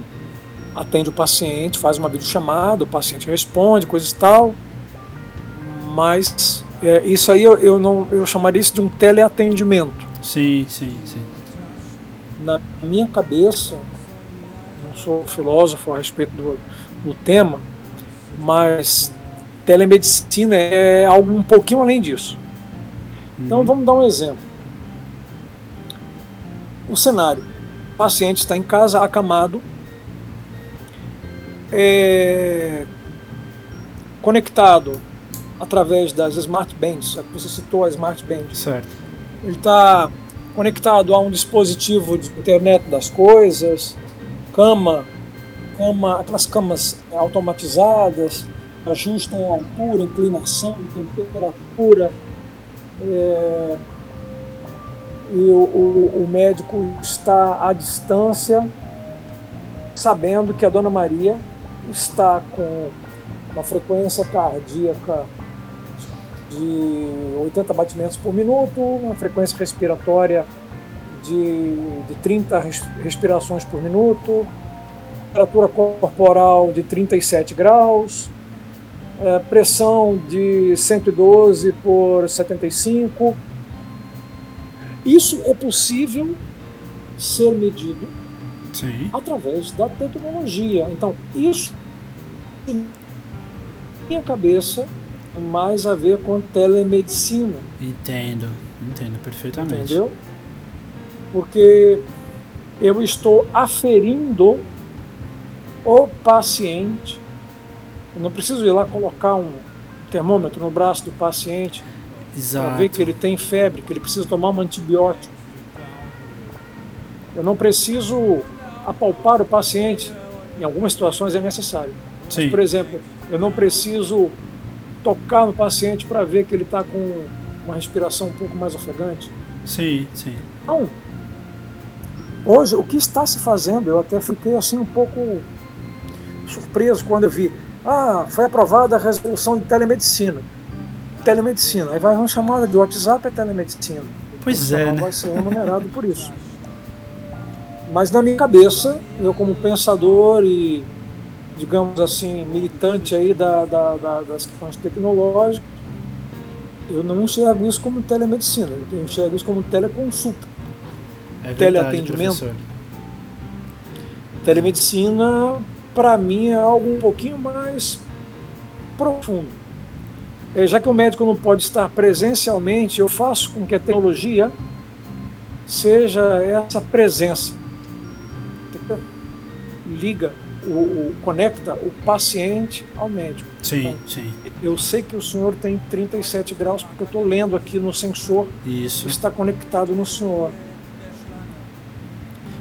atende o paciente, faz uma videochamada, o paciente responde, coisas e tal, mas é, isso aí eu, eu, não eu chamaria isso de um teleatendimento. Sim, sim, sim. Na minha cabeça, não sou filósofo a respeito do, no tema, mas telemedicina é algo um pouquinho além disso. Então uhum. vamos dar um exemplo. O cenário: o paciente está em casa, acamado, é, conectado através das smart bands. Você citou a smart band. Certo. Ele está conectado a um dispositivo de internet das coisas, cama cama, aquelas camas automatizadas, ajustam a altura, inclinação, temperatura. É, e o, o, o médico está à distância, sabendo que a dona Maria está com uma frequência cardíaca de 80 batimentos por minuto, uma frequência respiratória de, de 30 respirações por minuto, temperatura corporal de 37 graus, é, pressão de 112 por 75, Isso é possível ser medido Sim. através da tecnologia. Então, isso, na minha cabeça, mais a ver com telemedicina. Entendo, entendo perfeitamente. Entendeu? Porque eu estou aferindo o paciente. Eu não preciso ir lá colocar um termômetro no braço do paciente para ver que ele tem febre, que ele precisa tomar um antibiótico. Eu não preciso apalpar o paciente. Em algumas situações é necessário. Mas, por exemplo, eu não preciso tocar no paciente para ver que ele está com uma respiração um pouco mais ofegante. Sim, sim. Então, hoje, o que está se fazendo, eu até fiquei assim um pouco surpreso quando eu vi. Ah, foi aprovada a resolução de telemedicina. Telemedicina. Aí vai uma chamada de WhatsApp é telemedicina. Pois é, né? Vai ser remunerado por isso. Mas na minha cabeça, eu como pensador e digamos assim, militante aí da, da, da, das questões tecnológicas, eu não enxergo isso como telemedicina, eu enxergo isso como teleconsulta. É verdade, teleatendimento. Professor. Telemedicina, para mim, é algo um pouquinho mais profundo. É, já que o médico não pode estar presencialmente, eu faço com que a tecnologia seja essa presença. Liga o, o, conecta o paciente ao médico. Sim, então, sim. Eu sei que o senhor tem 37 graus porque eu estou lendo aqui no sensor Isso. está conectado no senhor.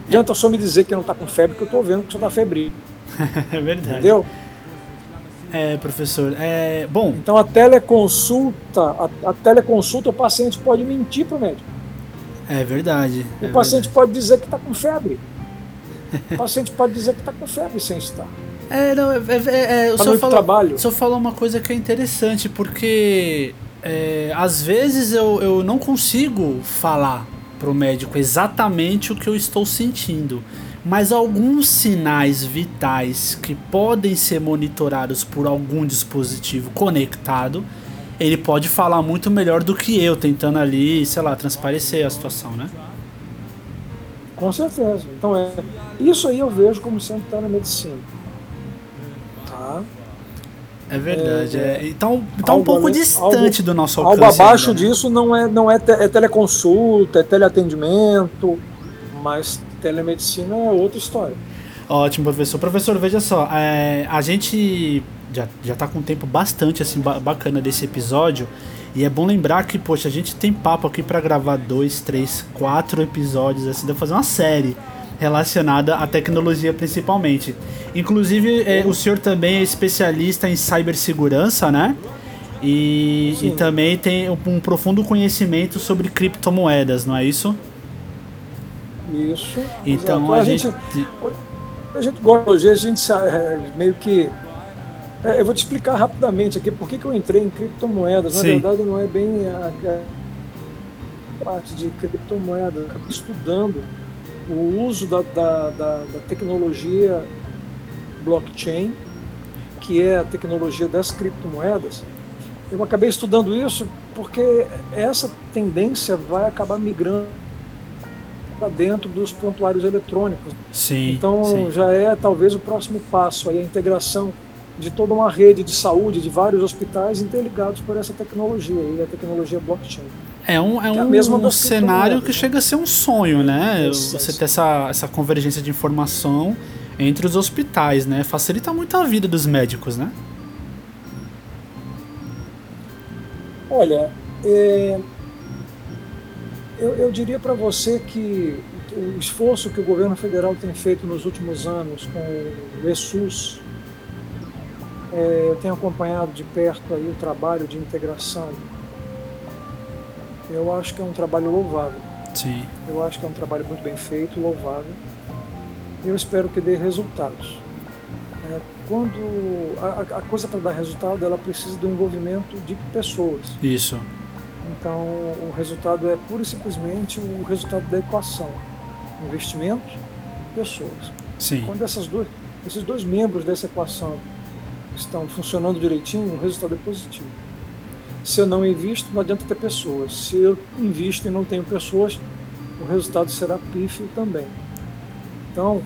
Adianta só me dizer que não está com febre, que eu estou vendo que você está febril. é verdade. Entendeu? É, professor. É, bom. Então a teleconsulta, a, a teleconsulta, o paciente pode mentir para o médico. É verdade. O é paciente verdade. pode dizer que está com febre. O paciente pode dizer que está com febre sem estar. É, não, é, é, é, o Tá senhor falou, trabalho. o senhor falou uma coisa que é interessante, porque é, às vezes eu, eu não consigo falar pro médico exatamente o que eu estou sentindo. Mas alguns sinais vitais que podem ser monitorados por algum dispositivo conectado, ele pode falar muito melhor do que eu, tentando ali, sei lá, transparecer a situação, né? Com certeza. Então é isso aí eu vejo como sendo telemedicina. Tá? É verdade. É, É, então, então um algo pouco distante algo- do nosso Algo alcance. abaixo ainda, né? disso não é, não é, te- é teleconsulta, é teleatendimento, mas telemedicina é outra história. Ótimo, professor. Professor, veja só, é, a gente já, já tá com um tempo bastante assim ba- bacana desse episódio. E é bom lembrar que, poxa, a gente tem papo aqui para gravar dois, três, quatro episódios, assim, dá fazer uma série relacionada à tecnologia principalmente. Inclusive, é, o senhor também é especialista em cibersegurança, né? E, e também tem um, um profundo conhecimento sobre criptomoedas, não é isso? Isso. Então exato. a, a gente. gente, a gente gosta hoje, a gente é, meio que. é, eu vou te explicar rapidamente aqui por que, que eu entrei em criptomoedas. Na Sim. verdade, não é bem a, a parte de criptomoedas. Eu acabei estudando o uso da, da, da, da tecnologia blockchain, que é a tecnologia das criptomoedas. Eu acabei estudando isso porque essa tendência vai acabar migrando para dentro dos prontuários eletrônicos. Sim. Então sim. já é talvez o próximo passo aí a integração de toda uma rede de saúde de vários hospitais interligados por essa tecnologia aí, a tecnologia blockchain. É um, é é um, um cenário que né? chega a ser um sonho, né? Você ter essa, essa convergência de informação entre os hospitais, né? Facilita muito a vida dos médicos, né? Olha, é, eu, eu diria para você que o esforço que o governo federal tem feito nos últimos anos com o ESUS, é, eu tenho acompanhado de perto aí o trabalho de integração. Eu acho que é um trabalho louvável. Sim. Eu acho que é um trabalho muito bem feito, louvável. E eu espero que dê resultados. É, quando a, a coisa para dar resultado, ela precisa do envolvimento de pessoas. Isso. Então, o resultado é pura e simplesmente o resultado da equação: investimento, pessoas. Sim. Quando essas duas, esses dois membros dessa equação estão funcionando direitinho, o resultado é positivo. Se eu não invisto, não adianta ter pessoas. Se eu invisto e não tenho pessoas, o resultado será pífio também. Então,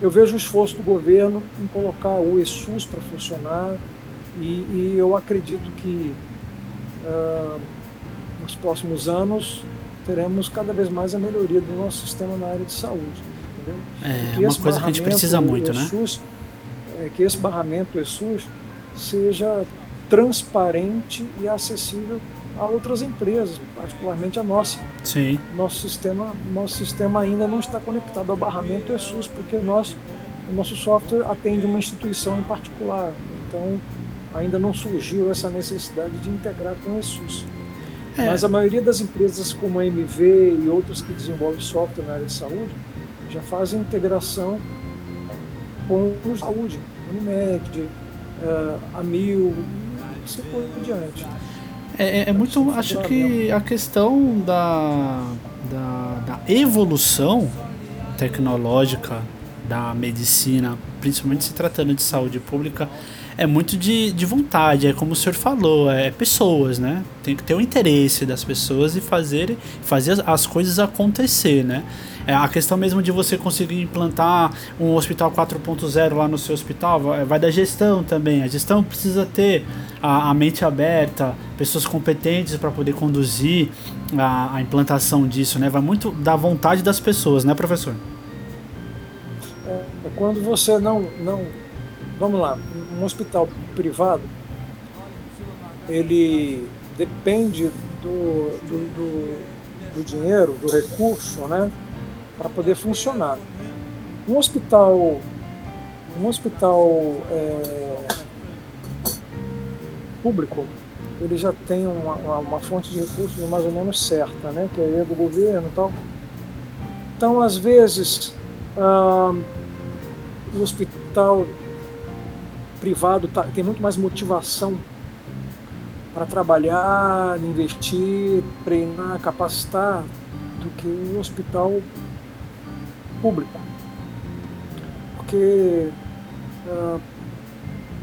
eu vejo o esforço do governo em colocar o ESUS para funcionar e, e, eu acredito que uh, nos próximos anos teremos cada vez mais a melhoria do nosso sistema na área de saúde. Entendeu? É uma coisa que a gente precisa muito, né? ESUS, é, que esse barramento ESUS seja transparente e acessível a outras empresas, particularmente a nossa. Sim. Nosso sistema, nosso sistema ainda não está conectado ao barramento ESUS, porque nós, o nosso software atende uma instituição em particular. Então, ainda não surgiu essa necessidade de integrar com o ESUS. É. Mas a maioria das empresas como a MV e outras que desenvolvem software na área de saúde já fazem integração com o saúde, Unimed, uh, a Mil, e assim por diante. É, é, é muito. Acho que a questão da, da, da evolução tecnológica da medicina, principalmente se tratando de saúde pública, é muito de, de vontade, é como o senhor falou, é pessoas, né? Tem que ter o interesse das pessoas e fazer, fazer as coisas acontecer, né? É a questão mesmo de você conseguir implantar um hospital 4.0 lá no seu hospital vai, da gestão também. A gestão precisa ter a, a mente aberta, pessoas competentes para poder conduzir a, a implantação disso, né? Vai muito da vontade das pessoas, né, professor? É, quando você não, não vamos lá, um hospital privado, ele depende do, do, do, do dinheiro, do recurso, né, para poder funcionar. Um hospital, um hospital é, público, ele já tem uma, uma, uma, fonte de recursos mais ou menos certa, né, que é do governo e tal. Então, às vezes, ah, o hospital privado tá, tem muito mais motivação para trabalhar, investir, treinar, capacitar do que o hospital público. Porque uh,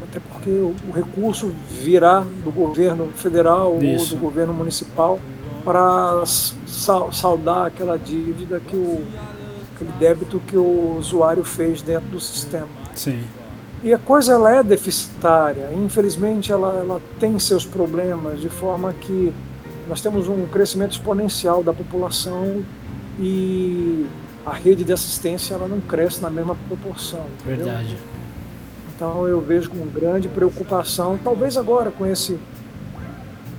até porque o, o, recurso virá do governo federal Isso. ou do governo municipal para saldar aquela dívida que o aquele débito que o usuário fez dentro do sistema. Sim. E a coisa ela é deficitária, infelizmente ela, ela tem seus problemas, de forma que nós temos um crescimento exponencial da população e a rede de assistência ela não cresce na mesma proporção. Entendeu? Verdade. Então eu vejo com grande preocupação, talvez agora com esse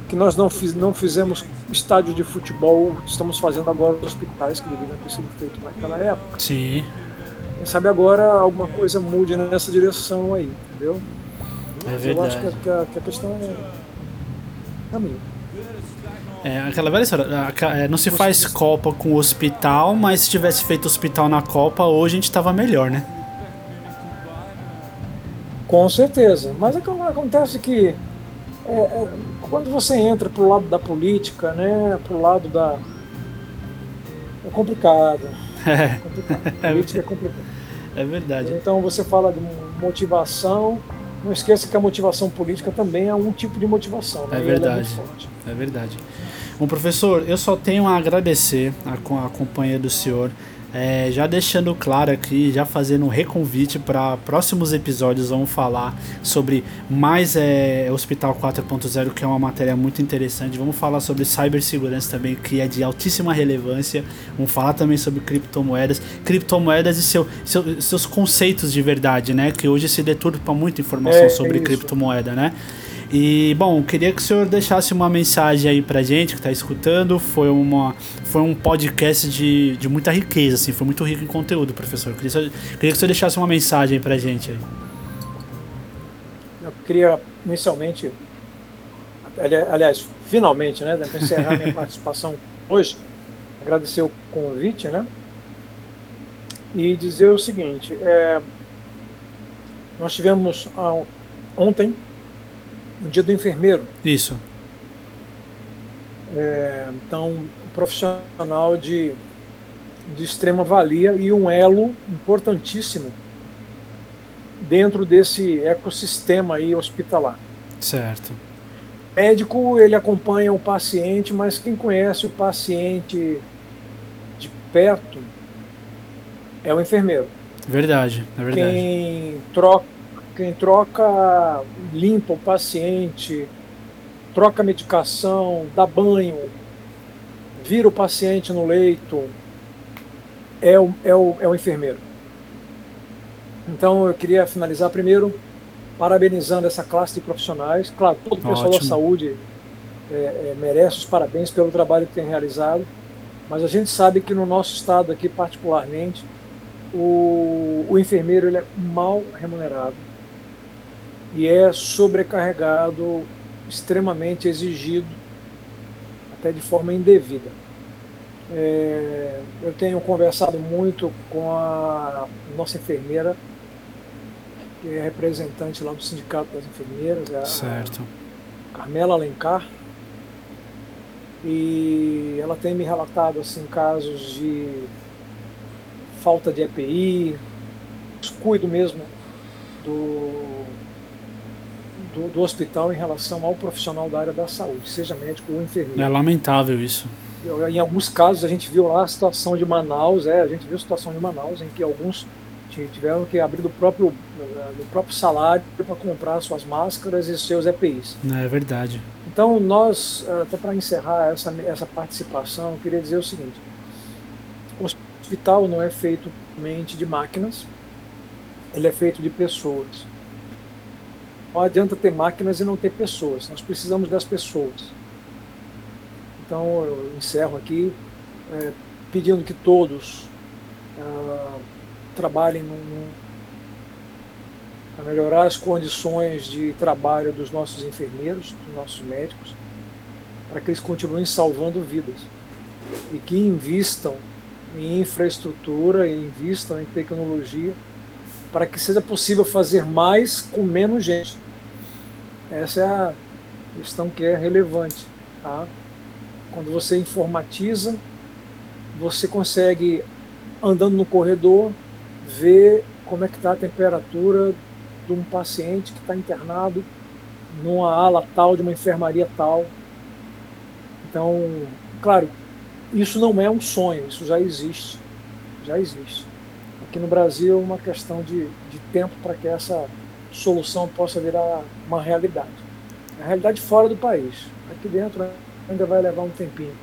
que nós não, fiz, não fizemos estádio de futebol, estamos fazendo agora os hospitais que deveriam ter sido feitos naquela época. Sim. Quem sabe agora alguma coisa mude nessa direção aí, entendeu? É verdade. Eu acho que a, que a questão é caminho. É, aquela velha história, é, não se faz Copa com hospital, mas se tivesse feito hospital na Copa, hoje a gente tava melhor, né? Com certeza. Mas acontece que é, é, quando você entra pro lado da política, né, pro lado da. É complicado. É, Política é complicado. É verdade. Então você fala de motivação, não esqueça que a motivação política também é um tipo de motivação. Né? É verdade. É, é, verdade. Bom, professor, eu só tenho a agradecer a, a companhia do senhor. É, já deixando claro aqui, já fazendo um reconvite para próximos episódios, vamos falar sobre mais é, Hospital 4.0, que é uma matéria muito interessante. Vamos falar sobre cibersegurança também, que é de altíssima relevância. Vamos falar também sobre criptomoedas, criptomoedas e seu, seu seus conceitos de verdade, né? Que hoje se deturpa muita informação é, sobre é criptomoeda, né? E, bom, queria que o senhor deixasse uma mensagem aí pra gente que está escutando. Foi, uma, foi um podcast de, de muita riqueza, assim, foi muito rico em conteúdo, professor. Queria, queria que o senhor deixasse uma mensagem pra gente aí. Eu queria, inicialmente, aliás, finalmente, né, para encerrar minha participação hoje, agradecer o convite, né, e dizer o seguinte, é, nós tivemos ah, ontem no dia do enfermeiro. Isso. É, então, um profissional de, de extrema valia e um elo importantíssimo dentro desse ecossistema aí hospitalar. Certo. médico ele acompanha o paciente, mas quem conhece o paciente de perto é o enfermeiro. Verdade, é verdade. Quem troca, quem troca, limpa o paciente, troca medicação, dá banho, vira o paciente no leito, é o, é o, é o enfermeiro. Então eu queria finalizar primeiro parabenizando essa classe de profissionais. Claro, todo o pessoal Ótimo. da saúde é, é, merece os parabéns pelo trabalho que tem realizado, mas a gente sabe que no nosso estado aqui, particularmente, o, o enfermeiro ele é mal remunerado e é sobrecarregado, extremamente exigido, até de forma indevida. É, eu tenho conversado muito com a nossa enfermeira, que é representante lá do Sindicato das Enfermeiras, é a certo. Carmela Alencar, e ela tem me relatado assim casos de falta de EPI, descuido mesmo do, do, do, hospital em relação ao profissional da área da saúde, seja médico ou enfermeiro. É lamentável isso. Em alguns casos a gente viu lá a situação de Manaus, é, a gente viu a situação de Manaus em que alguns tiveram que abrir do próprio, do próprio salário para comprar suas máscaras e seus EPIs. É verdade. Então nós, até para encerrar essa, essa participação, eu queria dizer o seguinte, o hospital não é feito somente de máquinas, ele é feito de pessoas. Não adianta ter máquinas e não ter pessoas, nós precisamos das pessoas. Então eu encerro aqui é, pedindo que todos uh, trabalhem para melhorar as condições de trabalho dos nossos enfermeiros, dos nossos médicos, para que eles continuem salvando vidas e que invistam em infraestrutura, invistam em tecnologia, para que seja possível fazer mais com menos gente. Essa é a questão que é relevante. Tá? Quando você informatiza, você consegue, andando no corredor, ver como é que está a temperatura de um paciente que está internado numa ala tal, de uma enfermaria tal. Então, claro, isso não é um sonho, isso já existe. Já existe. Aqui no Brasil é uma questão de, de tempo para que essa solução possa virar uma realidade. A realidade fora do país. Aqui dentro ainda vai levar um tempinho.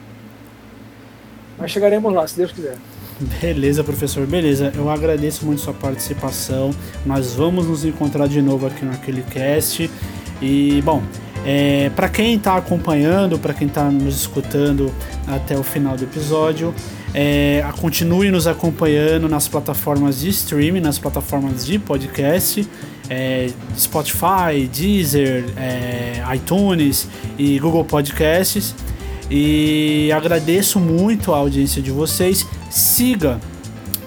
Mas chegaremos lá, se Deus quiser. Beleza, professor, beleza. Eu agradeço muito sua participação. Nós vamos nos encontrar de novo aqui naquele cast. E, bom, é, para quem está acompanhando, para quem está nos escutando até o final do episódio, é, continue nos acompanhando nas plataformas de streaming, nas plataformas de podcast, é, Spotify, Deezer, é, iTunes e Google Podcasts. E agradeço muito a audiência de vocês. Siga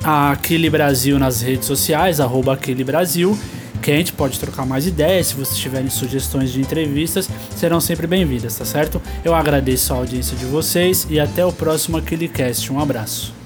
a Aquile Brasil nas redes sociais, arroba Brasil que a gente pode trocar mais ideias. Se vocês tiverem sugestões de entrevistas, serão sempre bem-vindas, tá certo? Eu agradeço a audiência de vocês e até o próximo Aquilecast. Um abraço.